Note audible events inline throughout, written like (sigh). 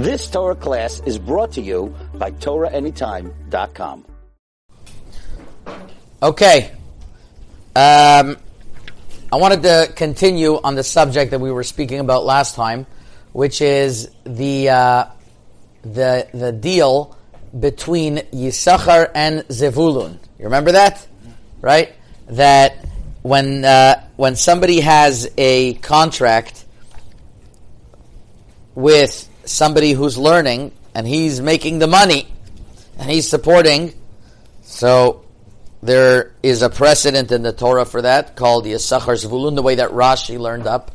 This Torah class is brought to you by TorahAnytime.com. Okay. Um, I wanted to continue on the subject that we were speaking about last time, which is the uh, the the deal between Yisachar and Zevulun. You remember that, right? That when uh, when somebody has a contract with somebody who's learning and he's making the money and he's supporting, so there is a precedent in the Torah for that called Yisachar Zvulun, the way that Rashi learned up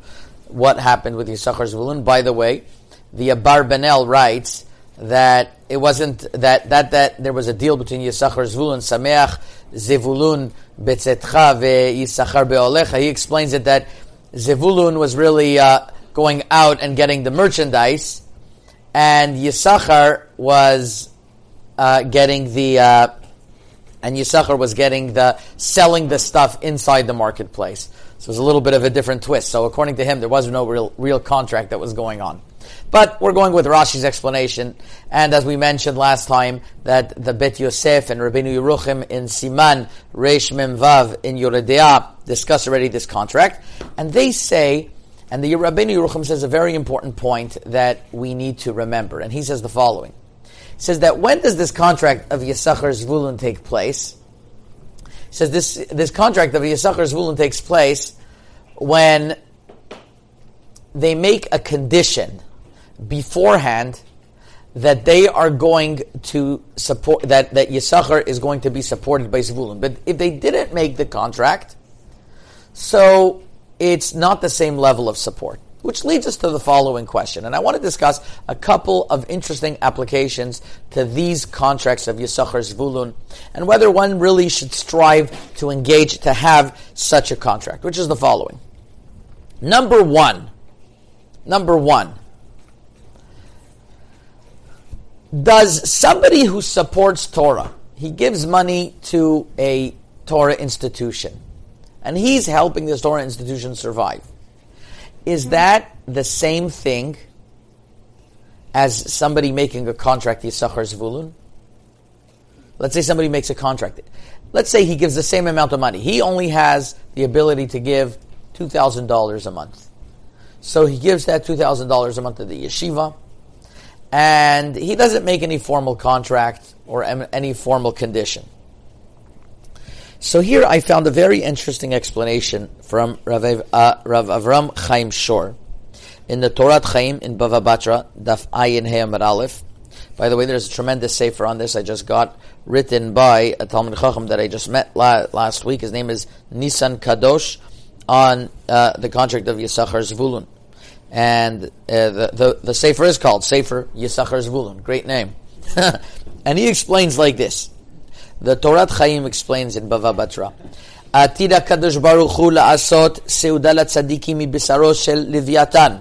what happened with Yisachar Zvulun. By the way, the Abar Abarbanel writes that it wasn't that that that there was a deal between Yisachar Zvulun, Sameach Zevulun Betzetcha Yisachar Beolecha. He explains it that Zevulun was really uh, going out and getting the merchandise, and Yisachar was uh, getting the uh, and Yisachar was getting the selling the stuff inside the marketplace. So it was a little bit of a different twist. So according to him, there was no real real contract that was going on. But we're going with Rashi's explanation, and as we mentioned last time, that the Bet Yosef and Rabbeinu Yerucham in Siman Reish Mem Vav in Yoredeah discuss already this contract, and they say and the Rabbeinu Yerucham says a very important point that we need to remember. And he says the following. He says that when does this contract of Yisachar Zvulun take place? He says this, this contract of Yisachar Zvulun takes place when they make a condition beforehand that they are going to support, that, that Yisachar is going to be supported by Zvulun. But if they didn't make the contract, so it's not the same level of support. Which leads us to the following question. And I want to discuss a couple of interesting applications to these contracts of Yisachar Zvulun and whether one really should strive to engage to have such a contract, which is the following. Number one, number one, does somebody who supports Torah, he gives money to a Torah institution, and he's helping this Torah institution survive. Is hmm. that the same thing as somebody making a contract, Yisachar Zvulun? Let's say somebody makes a contract. Let's say he gives the same amount of money. He only has the ability to give $2,000 a month. So he gives that $2,000 a month to the yeshiva, and he doesn't make any formal contract or any formal condition. So here I found a very interesting explanation from Rav, uh, Rav Avram Chaim Shor in the Torah Chaim in Bava Batra, Daf Ayin Hey Aleph. By the way, there's a tremendous sefer on this I just got, written by a Talmud Chacham that I just met la- last week. His name is Nisan Kadosh on uh, the contract of Yisachar Zvulun. And uh, the, the, the sefer is called Sefer Yisachar Zvulun. Great name. (laughs) and he explains like this. The Torah Chaim explains in Bava Batra. עתיד הקדוש ברוך הוא לעשות סעודה לצדיקים מבשרו של לוויתן.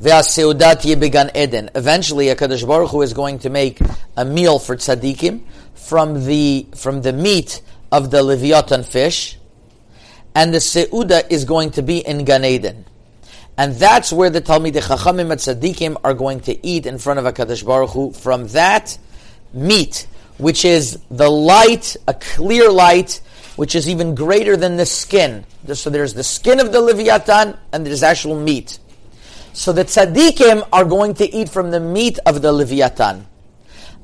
והסעודה תהיה בגן עדן. Eventually, HaKadosh Baruch Hu is going to make a meal for tzaddikim from the, from the meat of the Leviathan fish, and the seuda is going to be in Gan Eden. And that's where the Talmidei Chachamim and Tzaddikim are going to eat in front of HaKadosh Baruch Hu from that meat which is the light, a clear light, which is even greater than the skin. So there's the skin of the Leviathan, and there's actual meat. So the tzaddikim are going to eat from the meat of the Leviathan.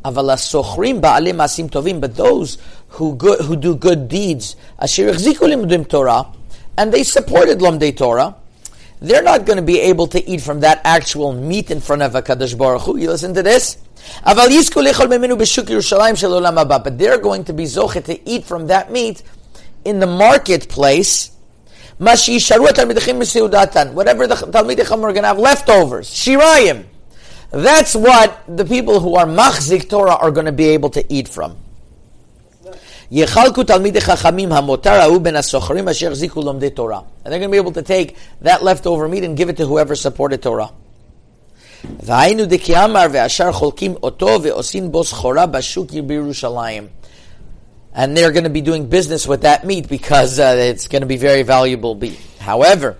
But those who, good, who do good deeds, and they supported Lomdei Torah, they're not going to be able to eat from that actual meat in front of a Kadosh Baruch Hu. You listen to this? But they're going to be zochet to eat from that meat in the marketplace. Whatever the Talmidei Chacham are going to have leftovers, shirayim. That's what the people who are machzik Torah are going to be able to eat from. יחלקו תלמידי חכמים המותר ההוא בין הסוחרים אשר החזיקו לומדי תורה. And they're going to be able to take that leftover meat and give it to whoever supported Torah. והיינו דכאמר ואשר חולקים אותו ועושים בו סחורה בשוק בירושלים. And they're going to be doing business with that meat because uh, it's going to be very valuable meat. However,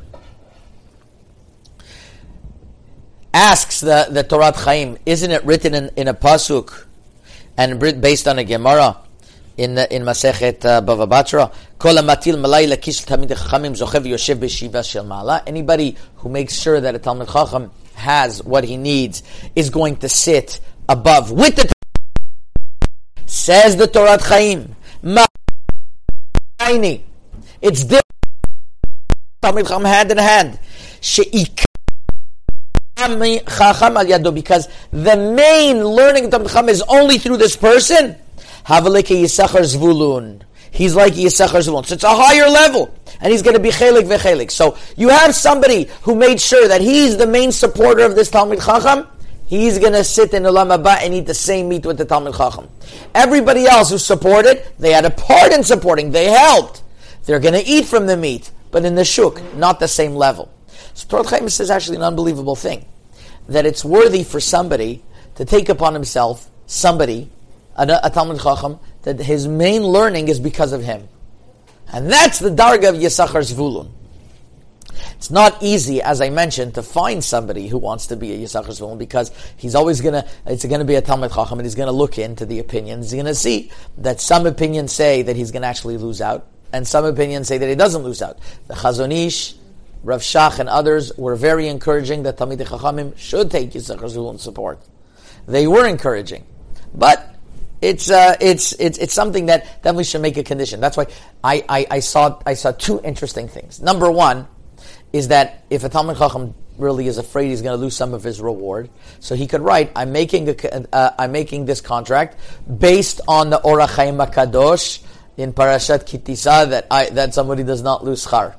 asks the, the Torah Chaim, isn't it written in, in a pasuk and based on a Gemara In in Masechet uh, Bava Batra? Kol matil malay lakish tamid chachamim zochev yoshev b'shiva shel mala. Anybody who makes sure that a Talmud Chacham has what he needs is going to sit above with the says the Torah Chaim. It's different. Talmud Chacham hand in hand. She'ik because the main learning of Talmud is only through this person. Zvulun. He's like Yisachar Zvulun. So it's a higher level. And he's going to be chelik vechelik. So you have somebody who made sure that he's the main supporter of this Talmud Chacham. He's going to sit in the Haba and eat the same meat with the Talmud Chacham. Everybody else who supported, they had a part in supporting. They helped. They're going to eat from the meat, but in the shuk, not the same level. So Torah Chaim says actually an unbelievable thing that it's worthy for somebody to take upon himself somebody, a, a Talmud Chacham, that his main learning is because of him. And that's the darga of Yisachar Zvulun. It's not easy, as I mentioned, to find somebody who wants to be a Yisachar Zvulun because he's always gonna, it's gonna be a Talmud Chacham and he's gonna look into the opinions. He's gonna see that some opinions say that he's gonna actually lose out and some opinions say that he doesn't lose out. The Chazon Ish, Rav Shach and others were very encouraging that Talmidei Chachamim should take Yisachar Zvulun support. They were encouraging, but it's uh, it's it's it's something that definitely should make a condition. That's why I, I, I saw I saw two interesting things. Number one is that if a Talmud Chacham really is afraid he's going to lose some of his reward, so he could write, "I'm making a, uh, I'm making this contract based on the Orach Kadosh in Parashat Kitisa that I that somebody does not lose char."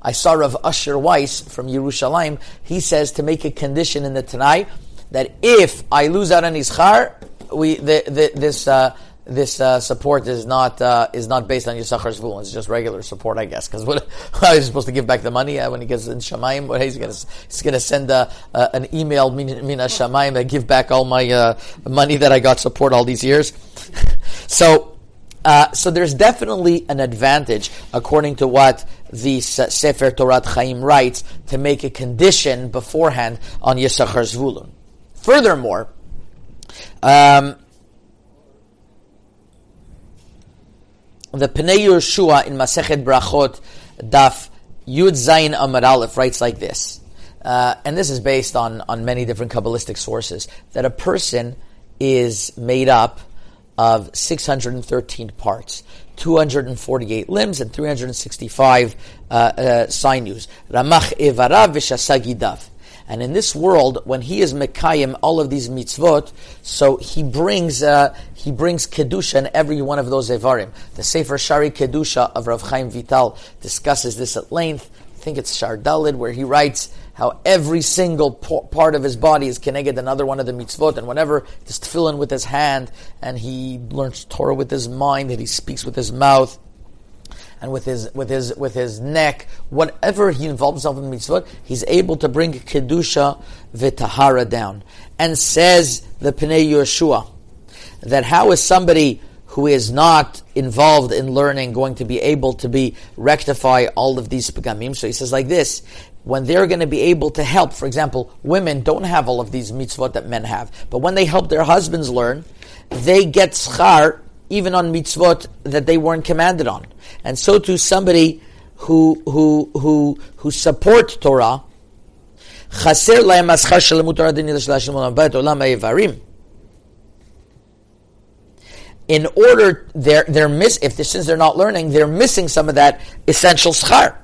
I saw Rav Usher Weiss from Yerushalayim. He says to make a condition in the Tanai that if I lose out on Ischar, we the, the, this uh, this uh, support is not uh, is not based on Yisachar Zvul. It's just regular support, I guess. Because what (laughs) I supposed to give back the money uh, when he gets in Shamayim. What he's going to he's to send uh, uh, an email mina Shamayim and give back all my money that I got support all these years. (laughs) so uh, so there's definitely an advantage, according to what the Sefer Torah Chaim writes, to make a condition beforehand on Yisachar Zvulun. Furthermore, um, the Pnei Yehoshua in Masechet Brachot Daf Yud Zayin Amar Aleph writes like this, uh, and this is based on on many different kabbalistic sources that a person is made up of 613 parts, 248 limbs, and 365 uh, uh, sinews. Ramach evarav v'shasagidav. And in this world, when he is mekayim all of these mitzvot, so he brings uh, he brings kedusha in every one of those evarim. The Sefer Shaarei Kedusha of Rav Chaim Vital discusses this at length. I think it's Shardalid, where he writes how every single part of his body is connected another one of the mitzvot, and whenever he's tefillin with his hand, and he learns Torah with his mind, and he speaks with his mouth, and with his with his with his neck, whatever he involves himself in mitzvot, he's able to bring kedusha v'tahara down. And says the Pnei Yehoshua that how is somebody who is not involved in learning going to be able to be rectify all of these pegamim? So he says like this: when they're going to be able to help, for example, women don't have all of these mitzvot that men have, but when they help their husbands learn, they get schar even on mitzvot that they weren't commanded on. And so to somebody who, who, who, who support Torah, חסר להם השכר של לימוד תורה דין עולם האיברים. In order, they're, they're miss, if since they're not learning, they're missing some of that essential schar.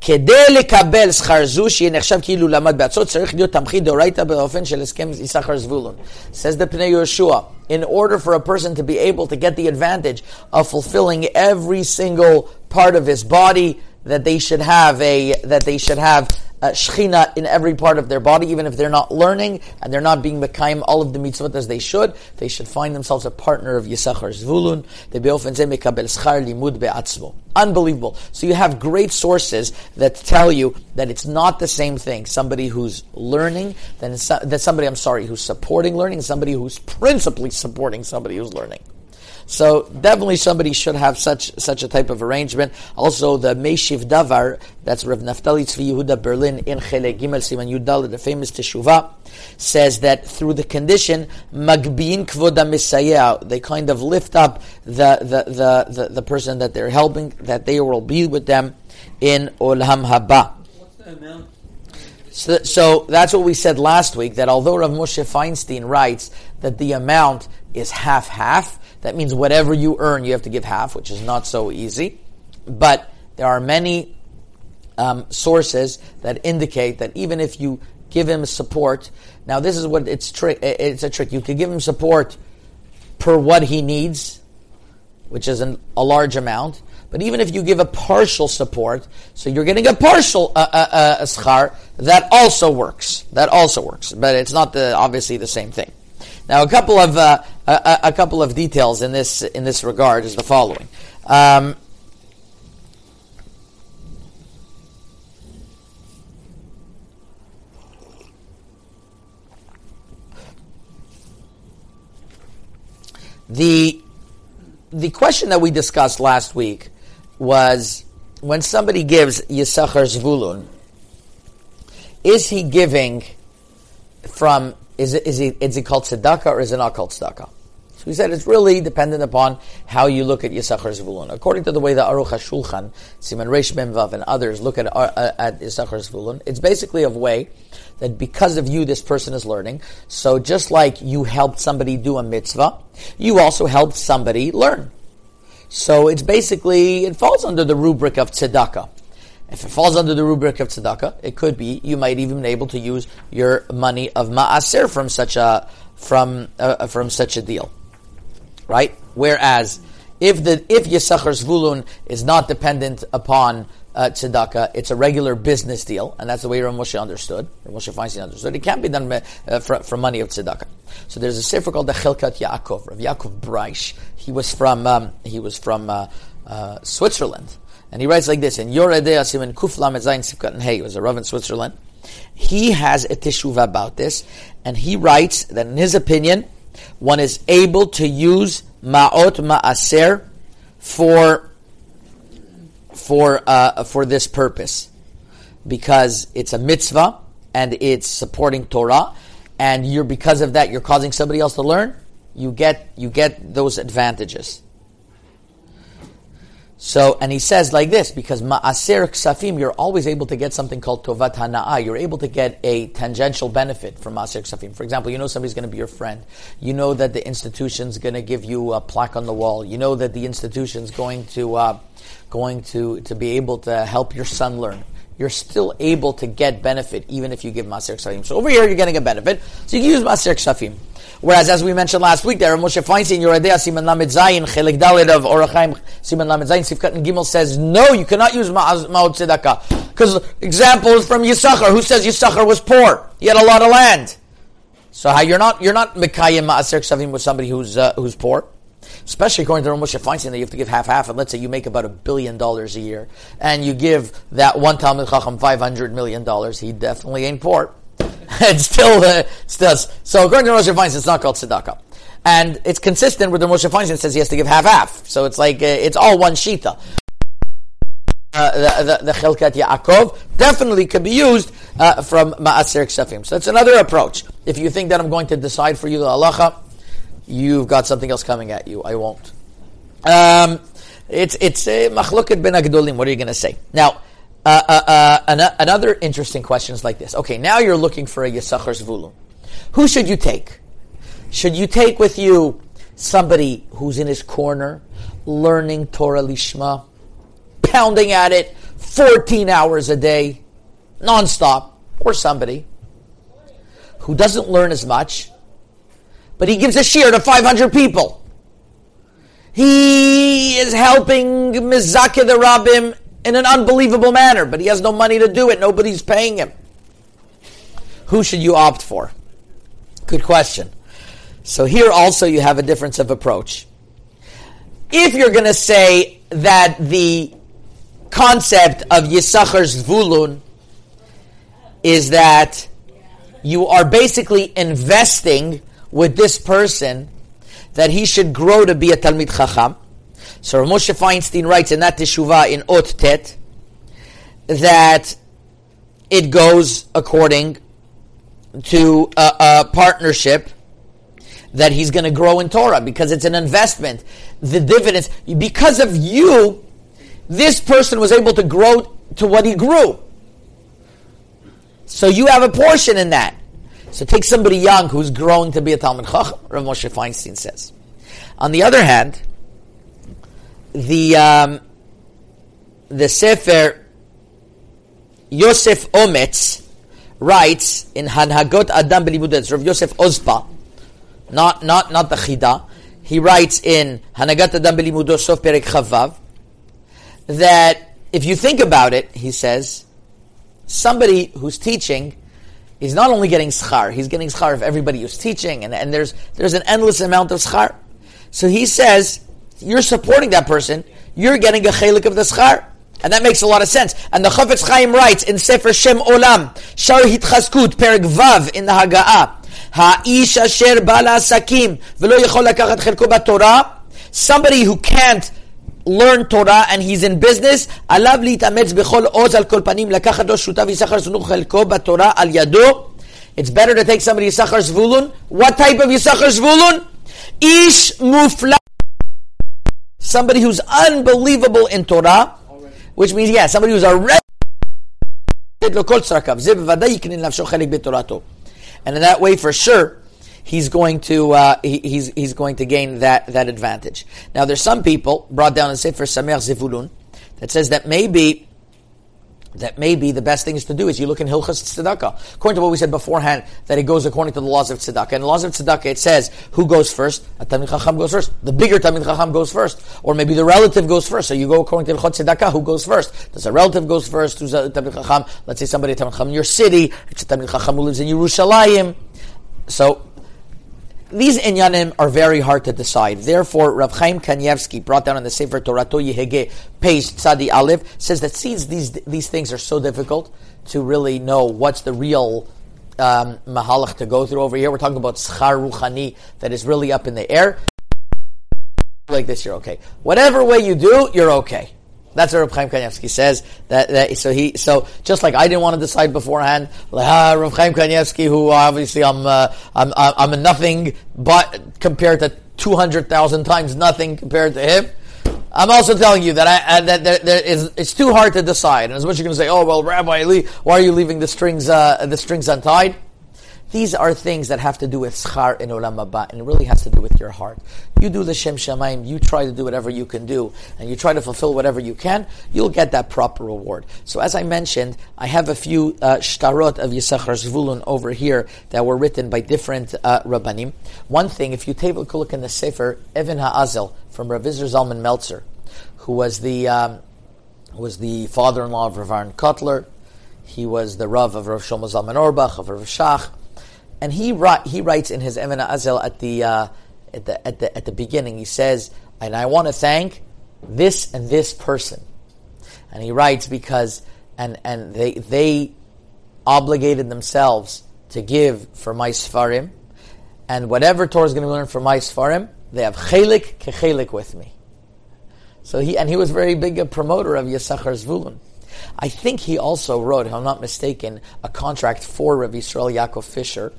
כדי לקבל שכר זו, שיהיה נחשב כאילו למד צריך להיות דאורייתא באופן של הסכם יששכר זבולון. says the Pnei Yehoshua, in order for a person to be able to get the advantage of fulfilling every single part of his body, that they should have a, that they should have shechina in every part of their body, even if they're not learning and they're not being mekayim all of the mitzvot as they should. They should find themselves a partner of Yisachar Zvulun. Limud. Unbelievable. So you have great sources that tell you that it's not the same thing. Somebody who's learning than that somebody, I'm sorry, who's supporting learning, somebody who's principally supporting somebody who's learning. So definitely somebody should have such such a type of arrangement. Also, the Meishiv Davar, that's Rav Naftali Tzvi Yehuda Berlin in Chele Gimel Siman Yudal, the famous Teshuvah, says that through the condition Magbin Kvoda Misayah, they kind of lift up the, the, the, the, the person that they're helping, that they will be with them in Olam Haba. What's the amount? So, so that's what we said last week, that although Rav Moshe Feinstein writes that the amount is half-half, that means whatever you earn, you have to give half, which is not so easy. But there are many um, sources that indicate that even if you give him support, now this is what it's trick. It's a trick. You could give him support per what he needs, which is an, a large amount. But even if you give a partial support, so you're getting a partial uh, uh, uh, schar, that also works. That also works, but it's not the, obviously the same thing. Now, a couple of uh, a, a, couple of details in this in this regard is the following. Um, the the question that we discussed last week was when somebody gives Yisachar Zvulun, is he giving from, is it, is, he, is he called tzedakah or is it not called tzedakah? So he said it's really dependent upon how you look at Yisachar Zvulun. According to the way the Aruch HaShulchan, Siman Reish Memvav, and others look at, uh, at Yisachar Zvulun, it's basically a way that because of you, this person is learning. So just like you helped somebody do a mitzvah, you also helped somebody learn. So it's basically, it falls under the rubric of tzedakah. If it falls under the rubric of tzedakah, it could be you might even be able to use your money of maaser from such a from uh, from such a deal, right? Whereas if the if yisachar zvulun is not dependent upon uh, tzedakah, it's a regular business deal, and that's the way Rav Moshe understood. Rav Moshe Feinstein understood. It can't be done uh, money of tzedakah. So there's a sefer called the Chilkat Yaakov, Rav Yaakov Breish. He was from um, he was from uh, uh, Switzerland, and he writes like this: In Yoredei Asimin Kuflam Ezayin Sivkat and Hey, he was a rav in Switzerland. He has a teshuva about this, and he writes that in his opinion, one is able to use ma'ot ma'aser for for uh, for this purpose because it's a mitzvah and it's supporting Torah, and you're because of that you're causing somebody else to learn. You get you get those advantages. So, and he says like this, because ma'aser ksafim, you're always able to get something called tovat hana'ah. You're able to get a tangential benefit from ma'aser ksafim. For example, you know somebody's going to be your friend. You know that the institution's going to give you a plaque on the wall. You know that the institution's going to, uh, going to, to be able to help your son learn. You're still able to get benefit even if you give Maser Ksafim. So over here you're getting a benefit, so you can use Maser Ksafim. Whereas, as we mentioned last week, there Moshe Feinstein, Yoredea Siman Lamed Zayin, Chelik Dalit of Orachaim Siman Lamed Zayin, Sifkat and Gimel says, no, you cannot use Ma'ot Tzedakah. Because example is from Yisachar, who says Yisachar was poor. He had a lot of land. So how you're not, you're not Mekayim Ma'aser Ksavim with somebody who's, uh, who's poor especially according to Moshe Feinstein, that you have to give half half. And let's say you make about a billion dollars a year, and you give that one Talmud Chacham five hundred million dollars, he definitely ain't poor. (laughs) it's still, uh, still so. According to Moshe Feinstein, it's not called tzedakah. And it's consistent with the Moshe Feinstein says he has to give half half. So it's like uh, it's all one shita. Uh, the, the, the Chilkat Yaakov definitely could be used uh, from Ma'aser Ksafim. So that's another approach. If you think that I'm going to decide for you the halacha, you've got something else coming at you. I won't. Um, it's it's machloket ben agdolim. What are you going to say now? Uh, uh, uh, an- another interesting question is like this. Okay, now you're looking for a yisachar zvulun. Who should you take? Should you take with you somebody who's in his corner, learning Torah lishma, pounding at it 14 hours a day, nonstop, or somebody who doesn't learn as much, but he gives a shear to 500 people. He is helping Mizakeh the Rabbim in an unbelievable manner, but he has no money to do it. Nobody's paying him. Who should you opt for? Good question. So here also you have a difference of approach. If you're going to say that the concept of Yisachar's Zvulun is that you are basically investing with this person that he should grow to be a Talmid Chacham. So Moshe Feinstein writes in that Teshuvah in Ot Tet that it goes according to a, a partnership that he's going to grow in Torah because it's an investment. The dividends, because of you, this person was able to grow to what he grew. So you have a portion in that. So take somebody young who's growing to be a Talmud Chacham, Rav Moshe Feinstein says. On the other hand, the um, the Sefer Yosef Ometz writes in Hanhagot Adam B'Limud Rav Yosef Ozpa, not not not the Chida. He writes in Hanagat Adam B'Limud Sof Perek Chavav that if you think about it, he says, somebody who's teaching he's not only getting schar, he's getting schar of everybody who's teaching, and, and there's there's an endless amount of schar. So he says, you're supporting that person, you're getting a chelik of the schar. And that makes a lot of sense. And the Chafetz Chaim writes in Sefer Shem Olam, Shar Hitchaskut, Perek Vav in the Haggadah, Ha'ish Asher Bala Sakim, VeLo Yechol Lakachat Chelko Torah, somebody who can't learn Torah and he's in business, עליו להתאמץ בכל עוז על כל פנים, לקחת לו שותף יששכר זנוך חלקו בתורה על ידו. It's better to take somebody Yisachar Zvulun. What type of Yisachar Zvulun? Ish mufla. Somebody who's unbelievable in Torah, which means, yeah, somebody who's already לו כל צרקיו. זה בוודאי יקנה לנפשו חלק בתורתו. And in that way, for sure, he's going to uh, he, he's he's going to gain that that advantage. Now, there's some people brought down in Sefer Samer Zivulun that says that maybe that maybe the best thing is to do is you look in Hilchas Tzedakah. According to what we said beforehand, that it goes according to the laws of Tzedakah. And the laws of Tzedakah, it says who goes first? A Talmid Chacham goes first. The bigger Talmid Chacham goes first. Or maybe the relative goes first. So you go according to Hilchot Tzedakah, who goes first? Does a relative goes first? Who's a Talmid Chacham? Let's say somebody, a Talmid Chacham in your city. It's a Talmid Chacham who lives in Yerushalayim. So these inyanim are very hard to decide. Therefore, Rav Chaim Kanievsky brought down in the Sefer Torah Yehege, page Tzadi Aleph, says that since these these things are so difficult to really know what's the real um, mahalach to go through over here, we're talking about schar ruchani that is really up in the air. Like this, you're okay. Whatever way you do, you're okay. That's what Rav Chaim Kanievsky says. That, that, so he so just like I didn't want to decide beforehand, like ah, Rav Chaim Kanievsky, who obviously I'm uh, I'm I'm a nothing but compared to two hundred thousand times nothing compared to him. I'm also telling you that I, that there, there is it's too hard to decide. And as much as you're going to say, oh well, Rabbi Lee, why are you leaving the strings uh, the strings untied? These are things that have to do with schar in olam haba, and it really has to do with your heart. You do the shem shamayim, you try to do whatever you can do, and you try to fulfill whatever you can, you'll get that proper reward. So as I mentioned, I have a few uh, shtarot of Yisachar Zvulun over here that were written by different uh, rabbanim. One thing, if you take a look in the Sefer, Evan Ha'azel, from Rav Zalman Meltzer, who was the, um, was the father-in-law of Rav Aaron Kotler, he was the Rav of Rav Shlomo Zalman Auerbach, of Rav Shach, and he he writes in his Evan Azel at the, uh, at the at the at the beginning. He says, "And I want to thank this and this person." And he writes because and and they they obligated themselves to give for my Sfarim, and whatever Torah is going to learn from my Sfarim, they have chelik kechelik with me. So he and he was very big a promoter of Yisachar Zvulun. I think he also wrote, if I'm not mistaken, a contract for Rav Yisrael Yaakov Fisher,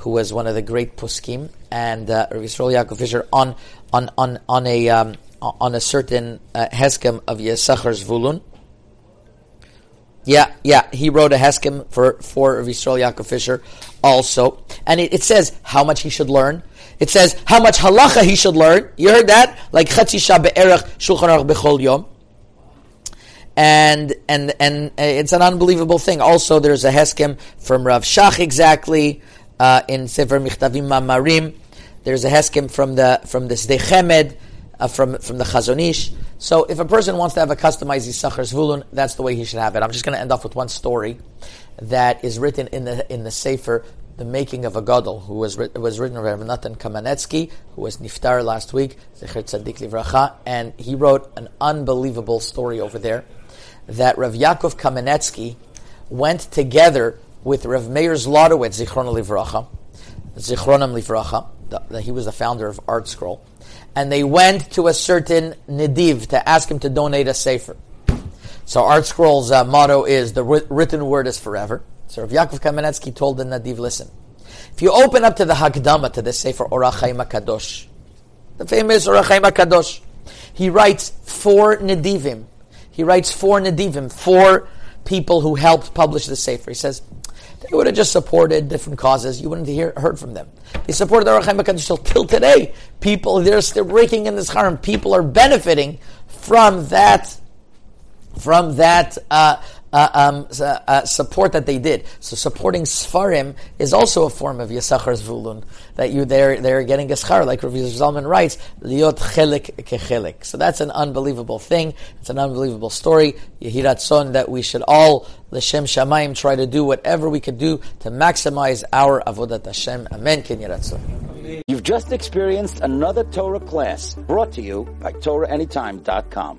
who was one of the great poskim, and uh, Yisrael Yaakov Fisher on on on on a um, on a certain uh, heskem of Yisachar Zvulun. Yeah, yeah, he wrote a heskem for for Yisrael Yaakov Fisher also, and it, it, says how much he should learn. It says how much halacha he should learn. You heard that, like Chatzisha be'erach Shulchan Aruch bechol yom and and and uh, it's an unbelievable thing. Also, there's a heskem from Rav Shach exactly uh, in Sefer Michtavim Mamarim. There's a heskim from the from the Chemed, uh, from from the Chazon Ish. So if a person wants to have a customized Yisachar Zvulun, that's the way he should have it. I'm just going to end off with one story that is written in the in the Sefer the making of a gadol, who was was written by Natan Kamenetsky, who was niftar last week, Zecher Tzadik Livracha, and he wrote an unbelievable story over there that Rav Yaakov Kamenetsky went together with Rav Meir Zlotowitz, Zichron Livracha, Zichronim Livracha, he was the founder of ArtScroll, and they went to a certain Nediv to ask him to donate a sefer. So ArtScroll's uh, motto is the written word is forever. So Rav Yaakov Kamenetsky told the Nadiv, listen, if you open up to the Hagdama to the Sefer Orach Chaim HaKadosh, the famous Orach Chaim HaKadosh, he writes four Nadivim. He writes four Nadivim, four people who helped publish the Sefer. He says, they would have just supported different causes. You wouldn't hear, heard from them. They supported the Orach Chaim HaKadosh till, till today. People, they're still breaking in this harm. People are benefiting from that, from that, uh, uh, um, uh, support that they did. So supporting Sfarim is also a form of Yisachar Zvulun, that you they're, they're getting a schar, like Rav Zalman writes, liot chelik kechelik. So that's an unbelievable thing. It's an unbelievable story. Yehirat son that we should all, L'Shem Shamayim, try to do whatever we could do to maximize our Avodat Hashem. Amen. Ken You've just experienced another Torah class brought to you by TorahAnytime.com.